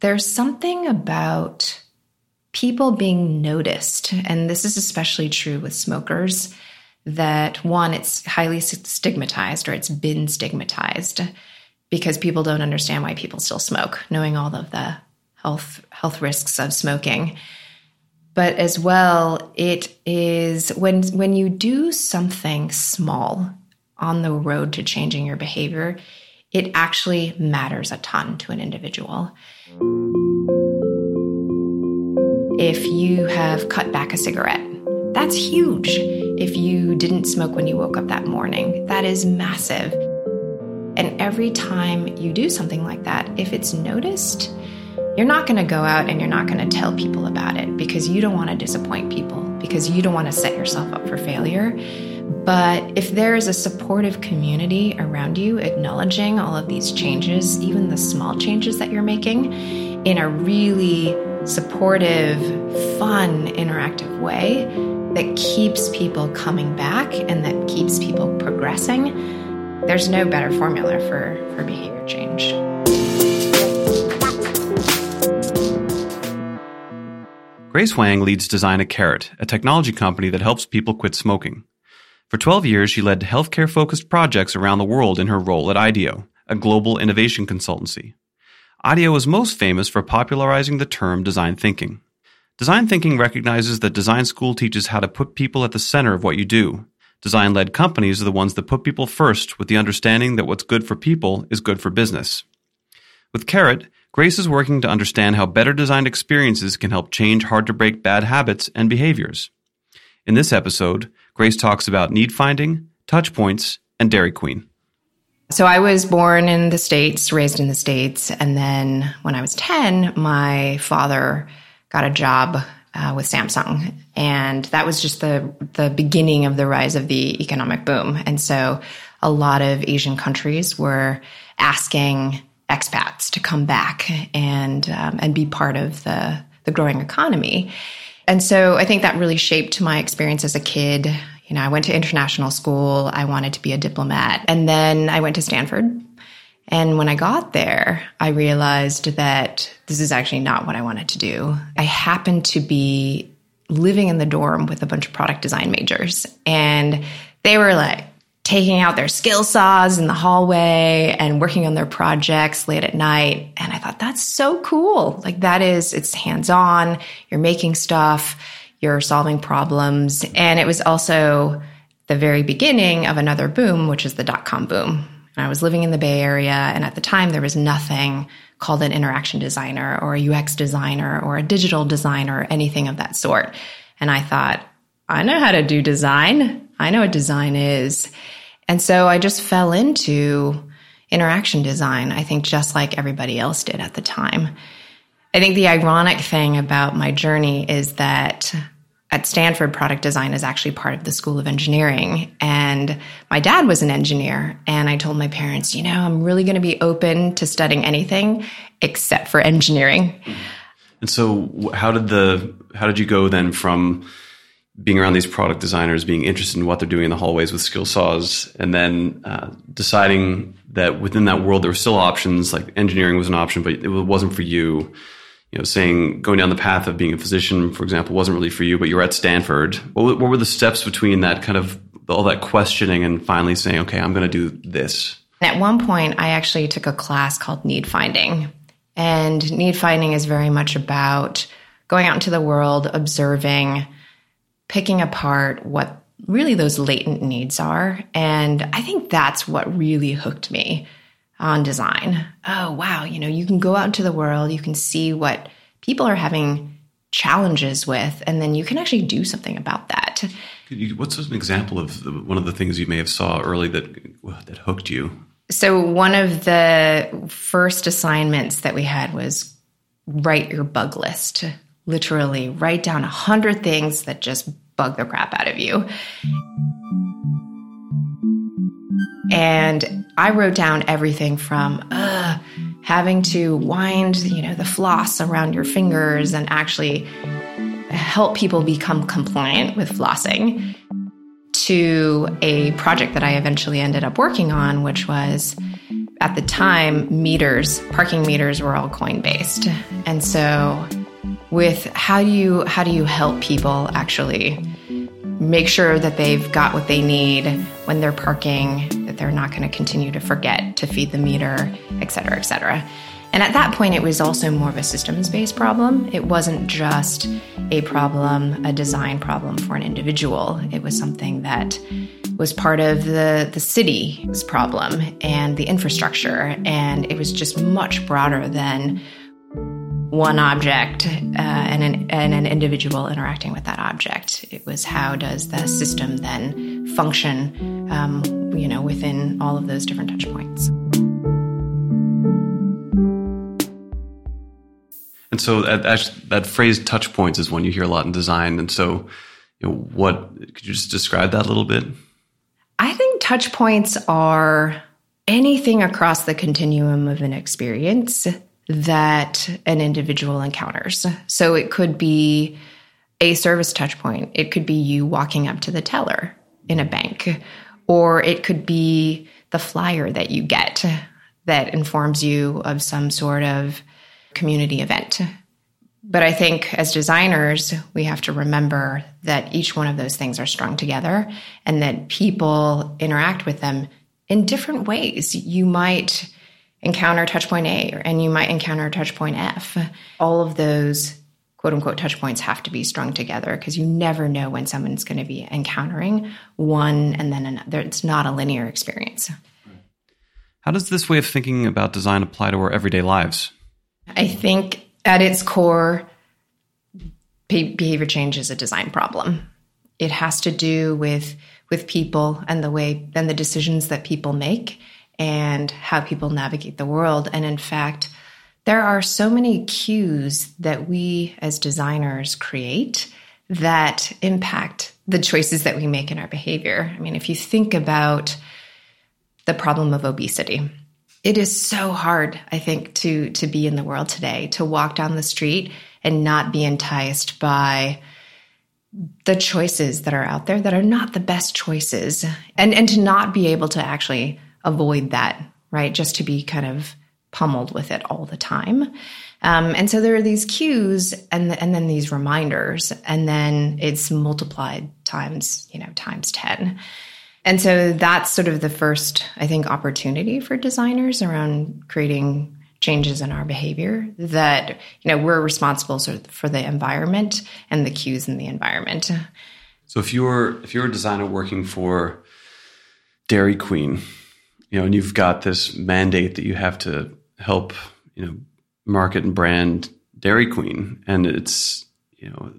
There's something about people being noticed, and this is especially true with smokers, that one, it's highly stigmatized or it's been stigmatized because people don't understand why people still smoke, knowing all of the health health risks of smoking. But as well, it is when when you do something small on the road to changing your behavior, it actually matters a ton to an individual. If you have cut back a cigarette, that's huge. If you didn't smoke when you woke up that morning, that is massive. And every time you do something like that, if it's noticed, you're not going to go out and you're not going to tell people about it because you don't want to disappoint people, because you don't want to set yourself up for failure. But if there is a supportive community around you acknowledging all of these changes, even the small changes that you're making, in a really supportive, fun, interactive way that keeps people coming back and that keeps people progressing, there's no better formula for, for behavior change. Grace Wang leads design a Carrot, a technology company that helps people quit smoking. For 12 years, she led healthcare focused projects around the world in her role at IDEO, a global innovation consultancy. IDEO is most famous for popularizing the term design thinking. Design thinking recognizes that design school teaches how to put people at the center of what you do. Design led companies are the ones that put people first with the understanding that what's good for people is good for business. With Carrot, Grace is working to understand how better designed experiences can help change hard to break bad habits and behaviors. In this episode, Grace talks about need finding, touch points, and Dairy Queen. So I was born in the States, raised in the States. And then when I was 10, my father got a job uh, with Samsung. And that was just the, the beginning of the rise of the economic boom. And so a lot of Asian countries were asking expats to come back and, um, and be part of the, the growing economy. And so I think that really shaped my experience as a kid. You know, I went to international school. I wanted to be a diplomat. And then I went to Stanford. And when I got there, I realized that this is actually not what I wanted to do. I happened to be living in the dorm with a bunch of product design majors. And they were like, taking out their skill saws in the hallway and working on their projects late at night. And I thought, that's so cool. Like, that is, it's hands on, you're making stuff, you're solving problems. And it was also the very beginning of another boom, which is the dot com boom. And I was living in the Bay Area, and at the time, there was nothing called an interaction designer or a UX designer or a digital designer, or anything of that sort. And I thought, I know how to do design. I know what design is. And so I just fell into interaction design, I think just like everybody else did at the time. I think the ironic thing about my journey is that at Stanford, product design is actually part of the School of Engineering. And my dad was an engineer. And I told my parents, you know, I'm really going to be open to studying anything except for engineering. And so, how did the how did you go then from being around these product designers, being interested in what they're doing in the hallways with skill saws, and then uh, deciding that within that world there were still options, like engineering was an option, but it wasn't for you. You know, saying going down the path of being a physician, for example, wasn't really for you, but you were at Stanford. What, what were the steps between that kind of all that questioning and finally saying, okay, I'm going to do this? At one point, I actually took a class called Need Finding. And need finding is very much about going out into the world, observing, picking apart what really those latent needs are. And I think that's what really hooked me on design. Oh, wow. You know, you can go out into the world, you can see what people are having challenges with, and then you can actually do something about that. You, what's an example of the, one of the things you may have saw early that that hooked you? So one of the first assignments that we had was write your bug list literally write down a hundred things that just bug the crap out of you. And I wrote down everything from uh, having to wind, you know, the floss around your fingers and actually help people become compliant with flossing to a project that I eventually ended up working on, which was at the time, meters, parking meters were all coin based. And so with how do you how do you help people actually make sure that they've got what they need when they're parking, that they're not going to continue to forget to feed the meter, et cetera, et cetera. And at that point, it was also more of a systems based problem. It wasn't just a problem, a design problem for an individual. It was something that was part of the, the city's problem and the infrastructure. And it was just much broader than one object uh, and, an, and an individual interacting with that object. It was how does the system then function, um, you know, within all of those different touch points. And so that, that phrase touch points is one you hear a lot in design. And so, you know, what could you just describe that a little bit? I think touch points are anything across the continuum of an experience that an individual encounters. So it could be a service touch point. It could be you walking up to the teller in a bank, or it could be the flyer that you get that informs you of some sort of community event. But I think as designers, we have to remember that each one of those things are strung together and that people interact with them in different ways. You might encounter touch point A and you might encounter touch point F. All of those quote unquote touch points have to be strung together because you never know when someone's going to be encountering one and then another. It's not a linear experience. How does this way of thinking about design apply to our everyday lives? I think at its core, behavior change is a design problem. It has to do with with people and the way and the decisions that people make and how people navigate the world. And in fact, there are so many cues that we as designers create that impact the choices that we make in our behavior. I mean, if you think about the problem of obesity, it is so hard, I think, to to be in the world today, to walk down the street and not be enticed by the choices that are out there that are not the best choices and and to not be able to actually avoid that, right? Just to be kind of pummeled with it all the time. Um, and so there are these cues and, and then these reminders, and then it's multiplied times, you know, times 10. And so that's sort of the first, I think, opportunity for designers around creating changes in our behavior that, you know, we're responsible sort of for the environment and the cues in the environment. So if you're if you're a designer working for Dairy Queen, you know, and you've got this mandate that you have to help, you know, market and brand Dairy Queen, and it's you know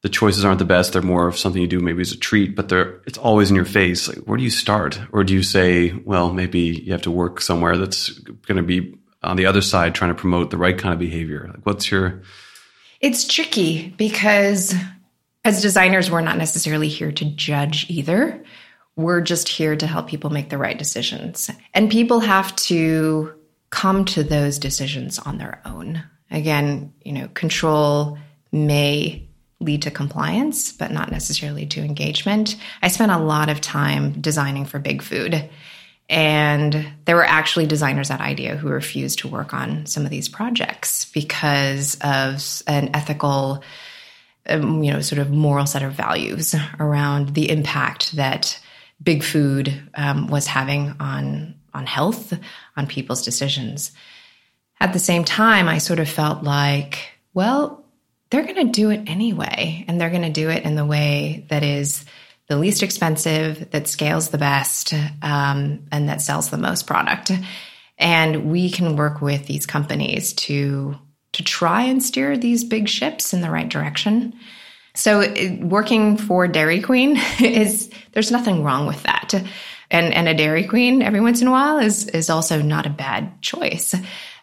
the choices aren't the best. They're more of something you do maybe as a treat, but they're it's always in your face. Like, where do you start? Or do you say, well, maybe you have to work somewhere that's going to be on the other side trying to promote the right kind of behavior? Like, what's your? It's tricky because as designers, we're not necessarily here to judge either. We're just here to help people make the right decisions. And people have to come to those decisions on their own. Again, you know, control may lead to compliance, but not necessarily to engagement. I spent a lot of time designing for big food. And there were actually designers at IDEO who refused to work on some of these projects because of an ethical, um, you know, sort of moral set of values around the impact that big food um, was having on on health, on people's decisions. At the same time, I sort of felt like, well, they're going to do it anyway, and they're going to do it in the way that is the least expensive, that scales the best, um, and that sells the most product. And we can work with these companies to to try and steer these big ships in the right direction. So working for Dairy Queen is there's nothing wrong with that. And and a Dairy Queen every once in a while is is also not a bad choice.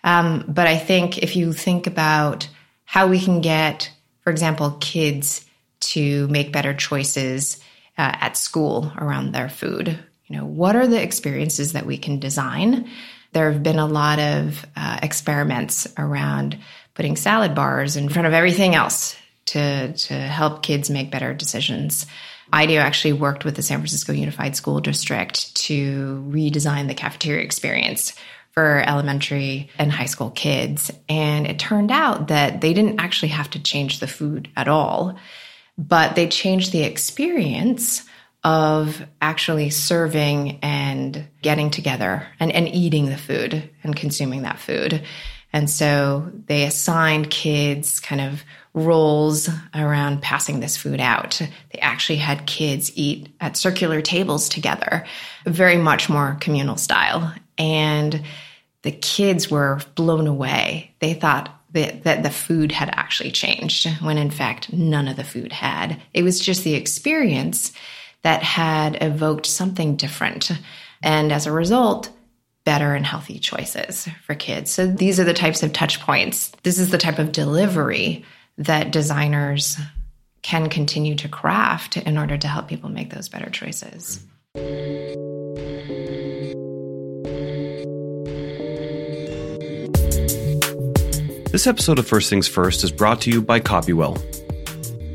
Um, but I think if you think about how we can get, for example, kids to make better choices uh, at school around their food, you know, what are the experiences that we can design? There have been a lot of uh, experiments around putting salad bars in front of everything else to, to help kids make better decisions. IDEO actually worked with the San Francisco Unified School District to redesign the cafeteria experience for elementary and high school kids. And it turned out that they didn't actually have to change the food at all, but they changed the experience of actually serving and getting together and, and eating the food and consuming that food. And so they assigned kids kind of roles around passing this food out. They actually had kids eat at circular tables together, very much more communal style. And the kids were blown away. They thought that, that the food had actually changed when in fact none of the food had. It was just the experience that had evoked something different. And as a result, better and healthy choices for kids. So these are the types of touch points. This is the type of delivery that designers can continue to craft in order to help people make those better choices. This episode of First Things First is brought to you by Copywell.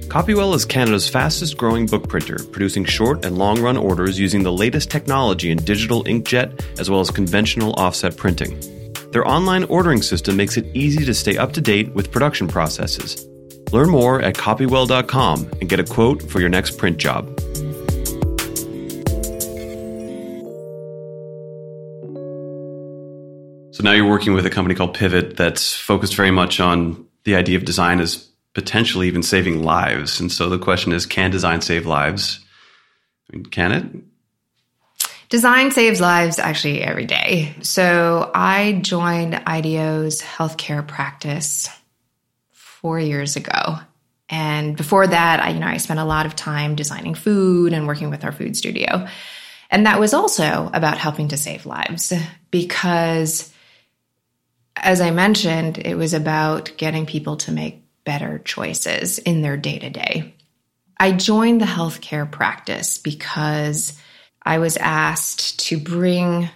Copywell is Canada's fastest growing book printer, producing short and long run orders using the latest technology in digital inkjet as well as conventional offset printing. Their online ordering system makes it easy to stay up to date with production processes. Learn more at copywell.com and get a quote for your next print job. So now you're working with a company called Pivot that's focused very much on the idea of design as potentially even saving lives. And so the question is can design save lives? I mean, can it? Design saves lives actually every day. So I joined IDEO's healthcare practice four years ago. And before that, I, you know, I spent a lot of time designing food and working with our food studio. And that was also about helping to save lives because, as I mentioned, it was about getting people to make better choices in their day to day. I joined the healthcare practice because I was asked to bring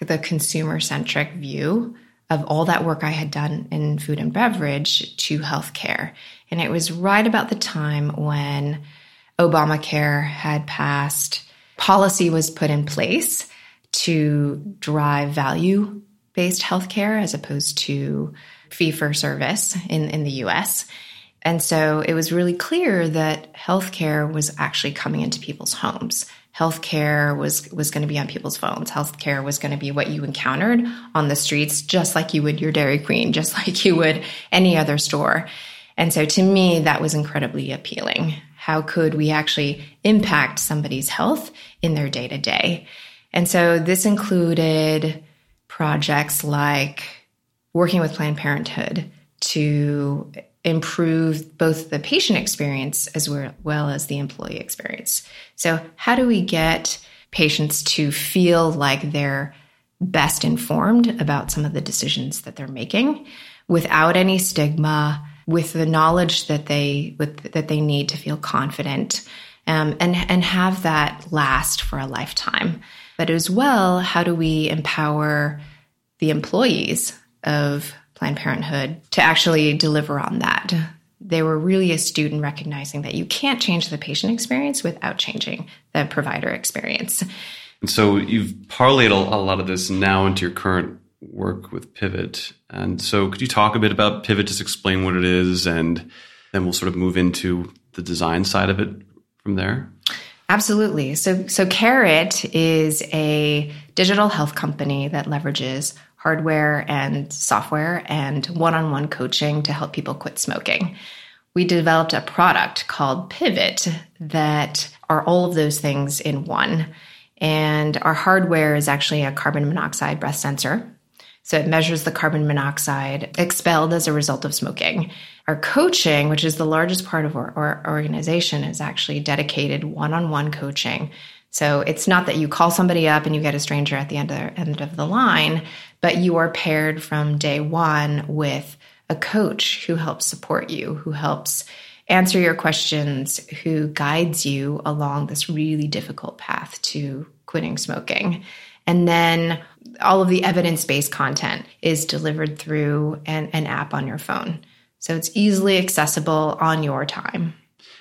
the consumer centric view of all that work I had done in food and beverage to healthcare. And it was right about the time when Obamacare had passed, policy was put in place to drive value based healthcare as opposed to fee for service in, in the US. And so it was really clear that healthcare was actually coming into people's homes healthcare was was going to be on people's phones. Healthcare was going to be what you encountered on the streets, just like you would your Dairy Queen, just like you would any other store. And so to me, that was incredibly appealing. How could we actually impact somebody's health in their day to day? And so this included projects like working with Planned Parenthood to improve both the patient experience as well as the employee experience. So, how do we get patients to feel like they're best informed about some of the decisions that they're making without any stigma, with the knowledge that they with, that they need to feel confident, um, and and have that last for a lifetime. But as well, how do we empower the employees of Planned Parenthood to actually deliver on that. They were really astute in recognizing that you can't change the patient experience without changing the provider experience. And so you've parlayed a lot of this now into your current work with Pivot. And so could you talk a bit about Pivot, just explain what it is, and then we'll sort of move into the design side of it from there? Absolutely. So, so Carrot is a digital health company that leverages hardware and software and one on one coaching to help people quit smoking. We developed a product called Pivot that are all of those things in one. And our hardware is actually a carbon monoxide breath sensor. So it measures the carbon monoxide expelled as a result of smoking. Our coaching, which is the largest part of our, our organization, is actually dedicated one on one coaching. So it's not that you call somebody up and you get a stranger at the end of the, end of the line, but you are paired from day one with a coach who helps support you, who helps answer your questions, who guides you along this really difficult path to quitting smoking. And then all of the evidence based content is delivered through an, an app on your phone. So it's easily accessible on your time.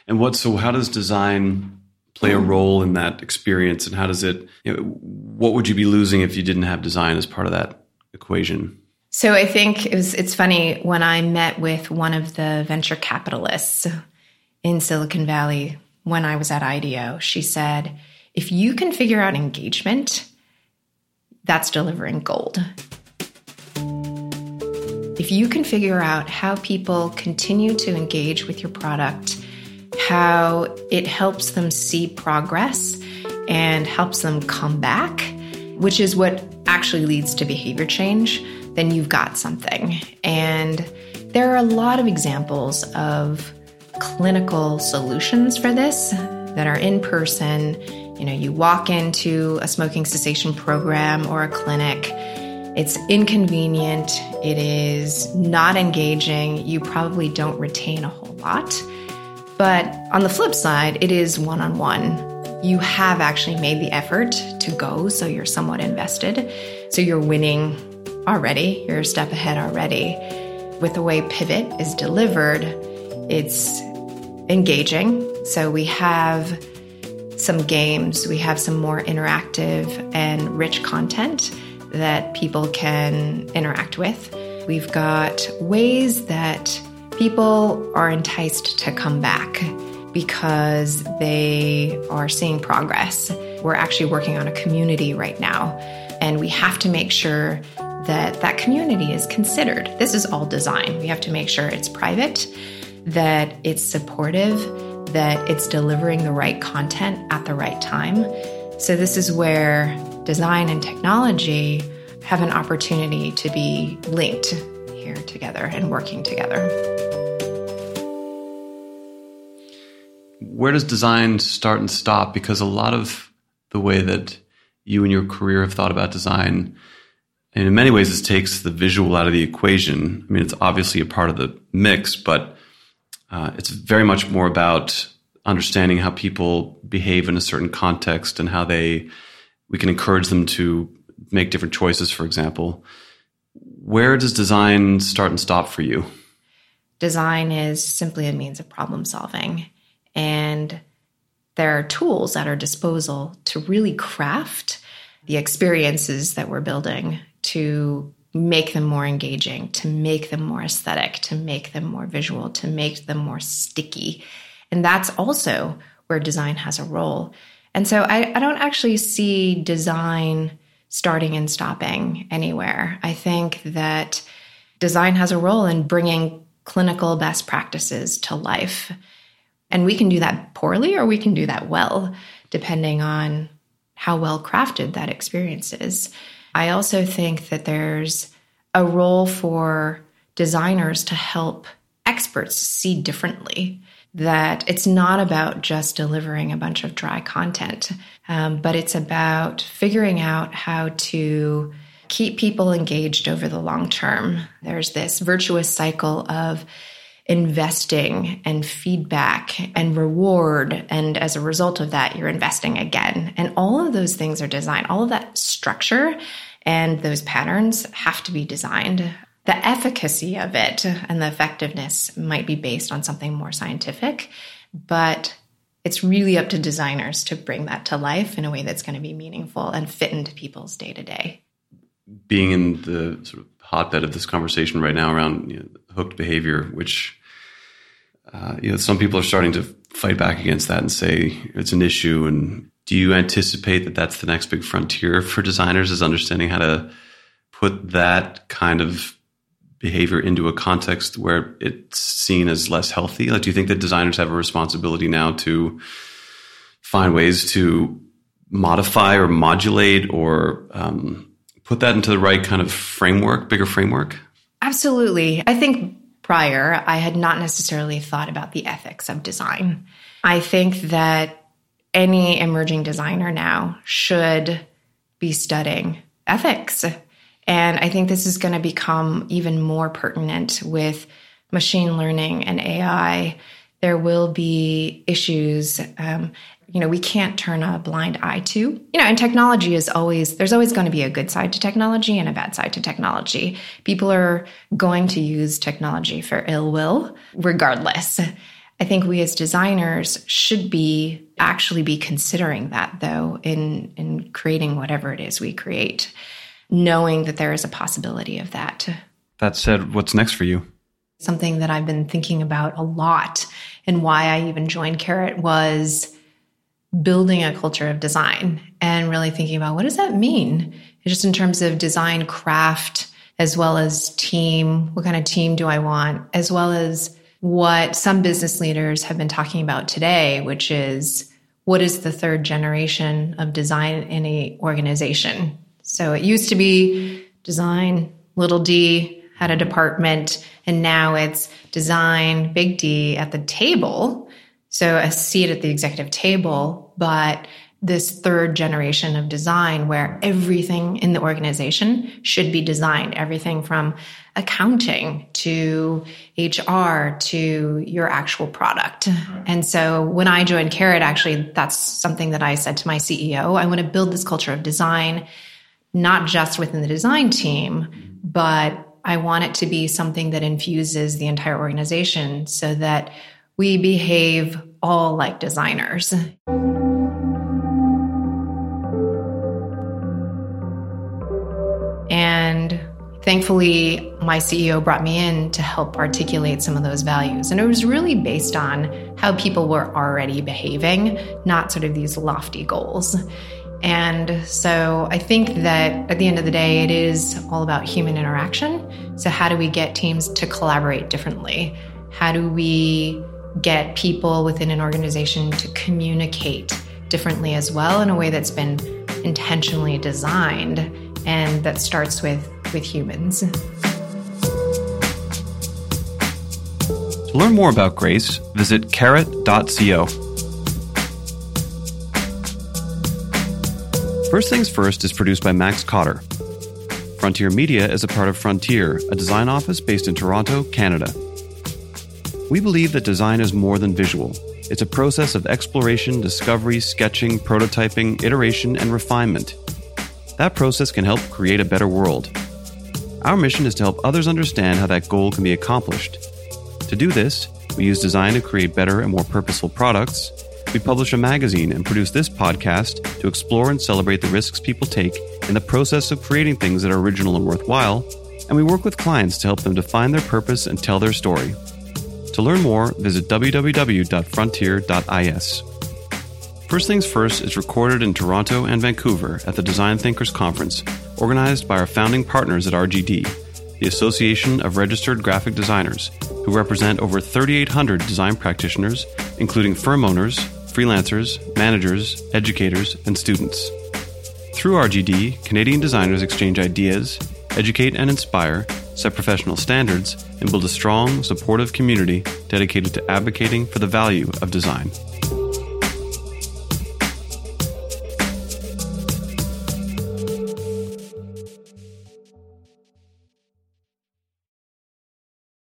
And what, so how does design play a role in that experience? And how does it, you know, what would you be losing if you didn't have design as part of that equation? So I think it was it's funny when I met with one of the venture capitalists in Silicon Valley when I was at IDEO, she said, if you can figure out engagement, that's delivering gold. If you can figure out how people continue to engage with your product, how it helps them see progress and helps them come back, which is what actually leads to behavior change, then you've got something. And there are a lot of examples of clinical solutions for this that are in person. You know, you walk into a smoking cessation program or a clinic. It's inconvenient. It is not engaging. You probably don't retain a whole lot. But on the flip side, it is one on one. You have actually made the effort to go, so you're somewhat invested. So you're winning already. You're a step ahead already. With the way Pivot is delivered, it's engaging. So we have some games, we have some more interactive and rich content that people can interact with. We've got ways that people are enticed to come back because they are seeing progress. We're actually working on a community right now, and we have to make sure that that community is considered. This is all design. We have to make sure it's private that it's supportive, that it's delivering the right content at the right time. So, this is where design and technology have an opportunity to be linked here together and working together. Where does design start and stop? Because a lot of the way that you and your career have thought about design, and in many ways, this takes the visual out of the equation. I mean, it's obviously a part of the mix, but uh, it's very much more about understanding how people behave in a certain context and how they we can encourage them to make different choices. For example, where does design start and stop for you? Design is simply a means of problem solving, and there are tools at our disposal to really craft the experiences that we're building to make them more engaging, to make them more aesthetic, to make them more visual, to make them more sticky. And that's also where design has a role. And so I, I don't actually see design starting and stopping anywhere. I think that design has a role in bringing clinical best practices to life. And we can do that poorly or we can do that well, depending on how well crafted that experience is. I also think that there's a role for designers to help experts see differently. That it's not about just delivering a bunch of dry content, um, but it's about figuring out how to keep people engaged over the long term. There's this virtuous cycle of investing and feedback and reward. And as a result of that, you're investing again. And all of those things are designed, all of that structure and those patterns have to be designed. The efficacy of it and the effectiveness might be based on something more scientific, but it's really up to designers to bring that to life in a way that's going to be meaningful and fit into people's day to day. Being in the sort of hotbed of this conversation right now around you know, hooked behavior, which uh, you know some people are starting to fight back against that and say it's an issue. And do you anticipate that that's the next big frontier for designers is understanding how to put that kind of behavior into a context where it's seen as less healthy? Like, do you think that designers have a responsibility now to find ways to modify or modulate or um, put that into the right kind of framework, bigger framework? Absolutely. I think prior, I had not necessarily thought about the ethics of design. I think that any emerging designer now should be studying ethics. And I think this is going to become even more pertinent with machine learning and AI. There will be issues. Um, you know, we can't turn a blind eye to. You know, and technology is always, there's always going to be a good side to technology and a bad side to technology. People are going to use technology for ill will, regardless. I think we as designers should be actually be considering that though in in creating whatever it is we create. knowing that there is a possibility of that. That said, what's next for you? Something that I've been thinking about a lot and why I even joined Carrot was building a culture of design and really thinking about what does that mean? Just in terms of design craft, as well as team. What kind of team do I want? As well as what some business leaders have been talking about today, which is what is the third generation of design in a organization? So it used to be design, little d, had a department, and now it's design, big D at the table. So a seat at the executive table, but this third generation of design where everything in the organization should be designed, everything from accounting to HR to your actual product. And so when I joined Carrot, actually, that's something that I said to my CEO. I want to build this culture of design, not just within the design team, but I want it to be something that infuses the entire organization so that we behave all like designers. And thankfully, my CEO brought me in to help articulate some of those values. And it was really based on how people were already behaving, not sort of these lofty goals. And so I think that at the end of the day, it is all about human interaction. So, how do we get teams to collaborate differently? How do we get people within an organization to communicate differently as well in a way that's been intentionally designed and that starts with, with humans? To learn more about Grace, visit carrot.co. First Things First is produced by Max Cotter. Frontier Media is a part of Frontier, a design office based in Toronto, Canada. We believe that design is more than visual. It's a process of exploration, discovery, sketching, prototyping, iteration, and refinement. That process can help create a better world. Our mission is to help others understand how that goal can be accomplished. To do this, we use design to create better and more purposeful products, we publish a magazine and produce this podcast to explore and celebrate the risks people take in the process of creating things that are original and worthwhile, and we work with clients to help them define their purpose and tell their story. To learn more, visit www.frontier.is. First Things First is recorded in Toronto and Vancouver at the Design Thinkers Conference, organized by our founding partners at RGD, the Association of Registered Graphic Designers, who represent over 3,800 design practitioners, including firm owners, freelancers, managers, educators, and students. Through RGD, Canadian designers exchange ideas, educate and inspire, set professional standards, and build a strong, supportive community dedicated to advocating for the value of design.